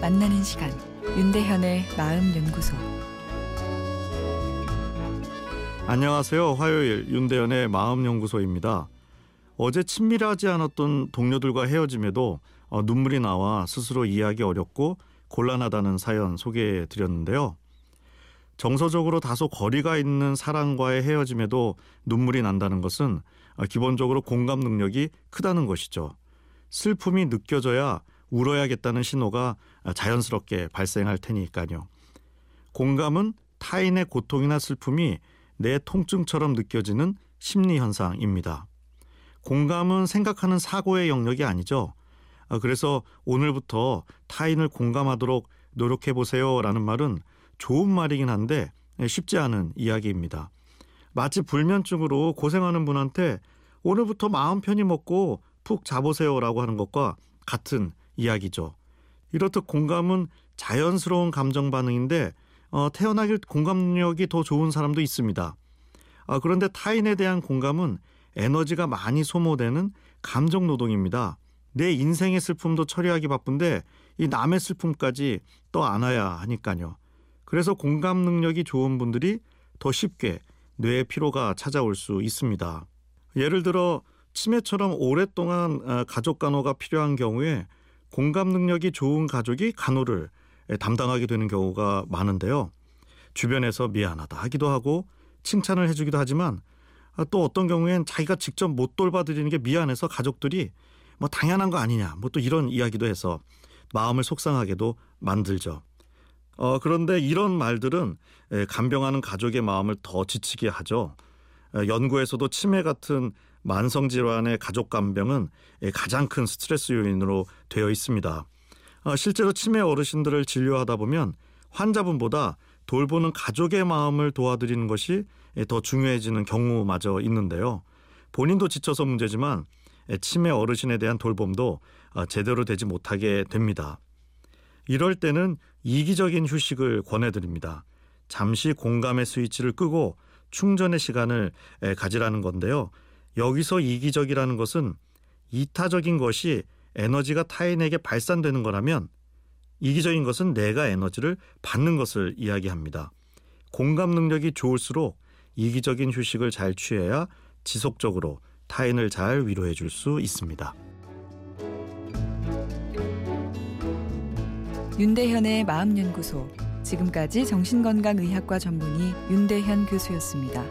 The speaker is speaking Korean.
만나는 시간 윤대현의 마음 연구소 안녕하세요. 화요일 윤대현의 마음 연구소입니다. 어제 친밀하지 않았던 동료들과 헤어짐에도 어, 눈물이 나와 스스로 이해하기 어렵고 곤란하다는 사연 소개해 드렸는데요. 정서적으로 다소 거리가 있는 사랑과의 헤어짐에도 눈물이 난다는 것은 어, 기본적으로 공감 능력이 크다는 것이죠. 슬픔이 느껴져야 울어야겠다는 신호가 자연스럽게 발생할 테니까요. 공감은 타인의 고통이나 슬픔이 내 통증처럼 느껴지는 심리 현상입니다. 공감은 생각하는 사고의 영역이 아니죠. 어, 그래서 오늘부터 타인을 공감하도록 노력해 보세요라는 말은 좋은 말이긴 한데 쉽지 않은 이야기입니다. 마치 불면증으로 고생하는 분한테 오늘부터 마음 편히 먹고 푹 자보세요라고 하는 것과 같은 이야기죠. 이렇듯 공감은 자연스러운 감정 반응인데 어, 태어나길 공감 능력이 더 좋은 사람도 있습니다. 아, 그런데 타인에 대한 공감은 에너지가 많이 소모되는 감정 노동입니다. 내 인생의 슬픔도 처리하기 바쁜데 이 남의 슬픔까지 또 안아야 하니까요. 그래서 공감 능력이 좋은 분들이 더 쉽게 뇌의 피로가 찾아올 수 있습니다. 예를 들어 치매처럼 오랫동안 아, 가족 간호가 필요한 경우에 공감 능력이 좋은 가족이 간호를 담당하게 되는 경우가 많은데요. 주변에서 미안하다 하기도 하고 칭찬을 해주기도 하지만 아, 또 어떤 경우엔 자기가 직접 못 돌봐드리는 게 미안해서 가족들이 뭐 당연한 거 아니냐 뭐 또 이런 이야기도 해서 마음을 속상하게도 만들죠. 어, 그런데 이런 말들은 간병하는 가족의 마음을 더 지치게 하죠. 연구에서도 치매 같은 만성 질환의 가족 간병은 가장 큰 스트레스 요인으로 되어 있습니다. 어, 실제로 치매 어르신들을 진료하다 보면 환자분보다 돌보는 가족의 마음을 도와드리는 것이 더 중요해지는 경우마저 있는데요. 본인도 지쳐서 문제지만 치매 어르신에 대한 돌봄도 어, 제대로 되지 못하게 됩니다. 이럴 때는 이기적인 휴식을 권해드립니다. 잠시 공감의 스위치를 끄고 충전의 시간을 가지라는 건데요. 여기서 이기적이라는 것은 이타적인 것이 에너지가 타인에게 발산되는 거라면 이기적인 것은 내가 에너지를 받는 것을 이야기합니다. 공감 능력이 좋을수록 이기적인 휴식을 잘 취해야 지속적으로 타인을 잘 위로해 줄 수 있습니다. 윤대현의 마음연구소 지금까지 정신건강의학과 전문의 윤대현 교수였습니다.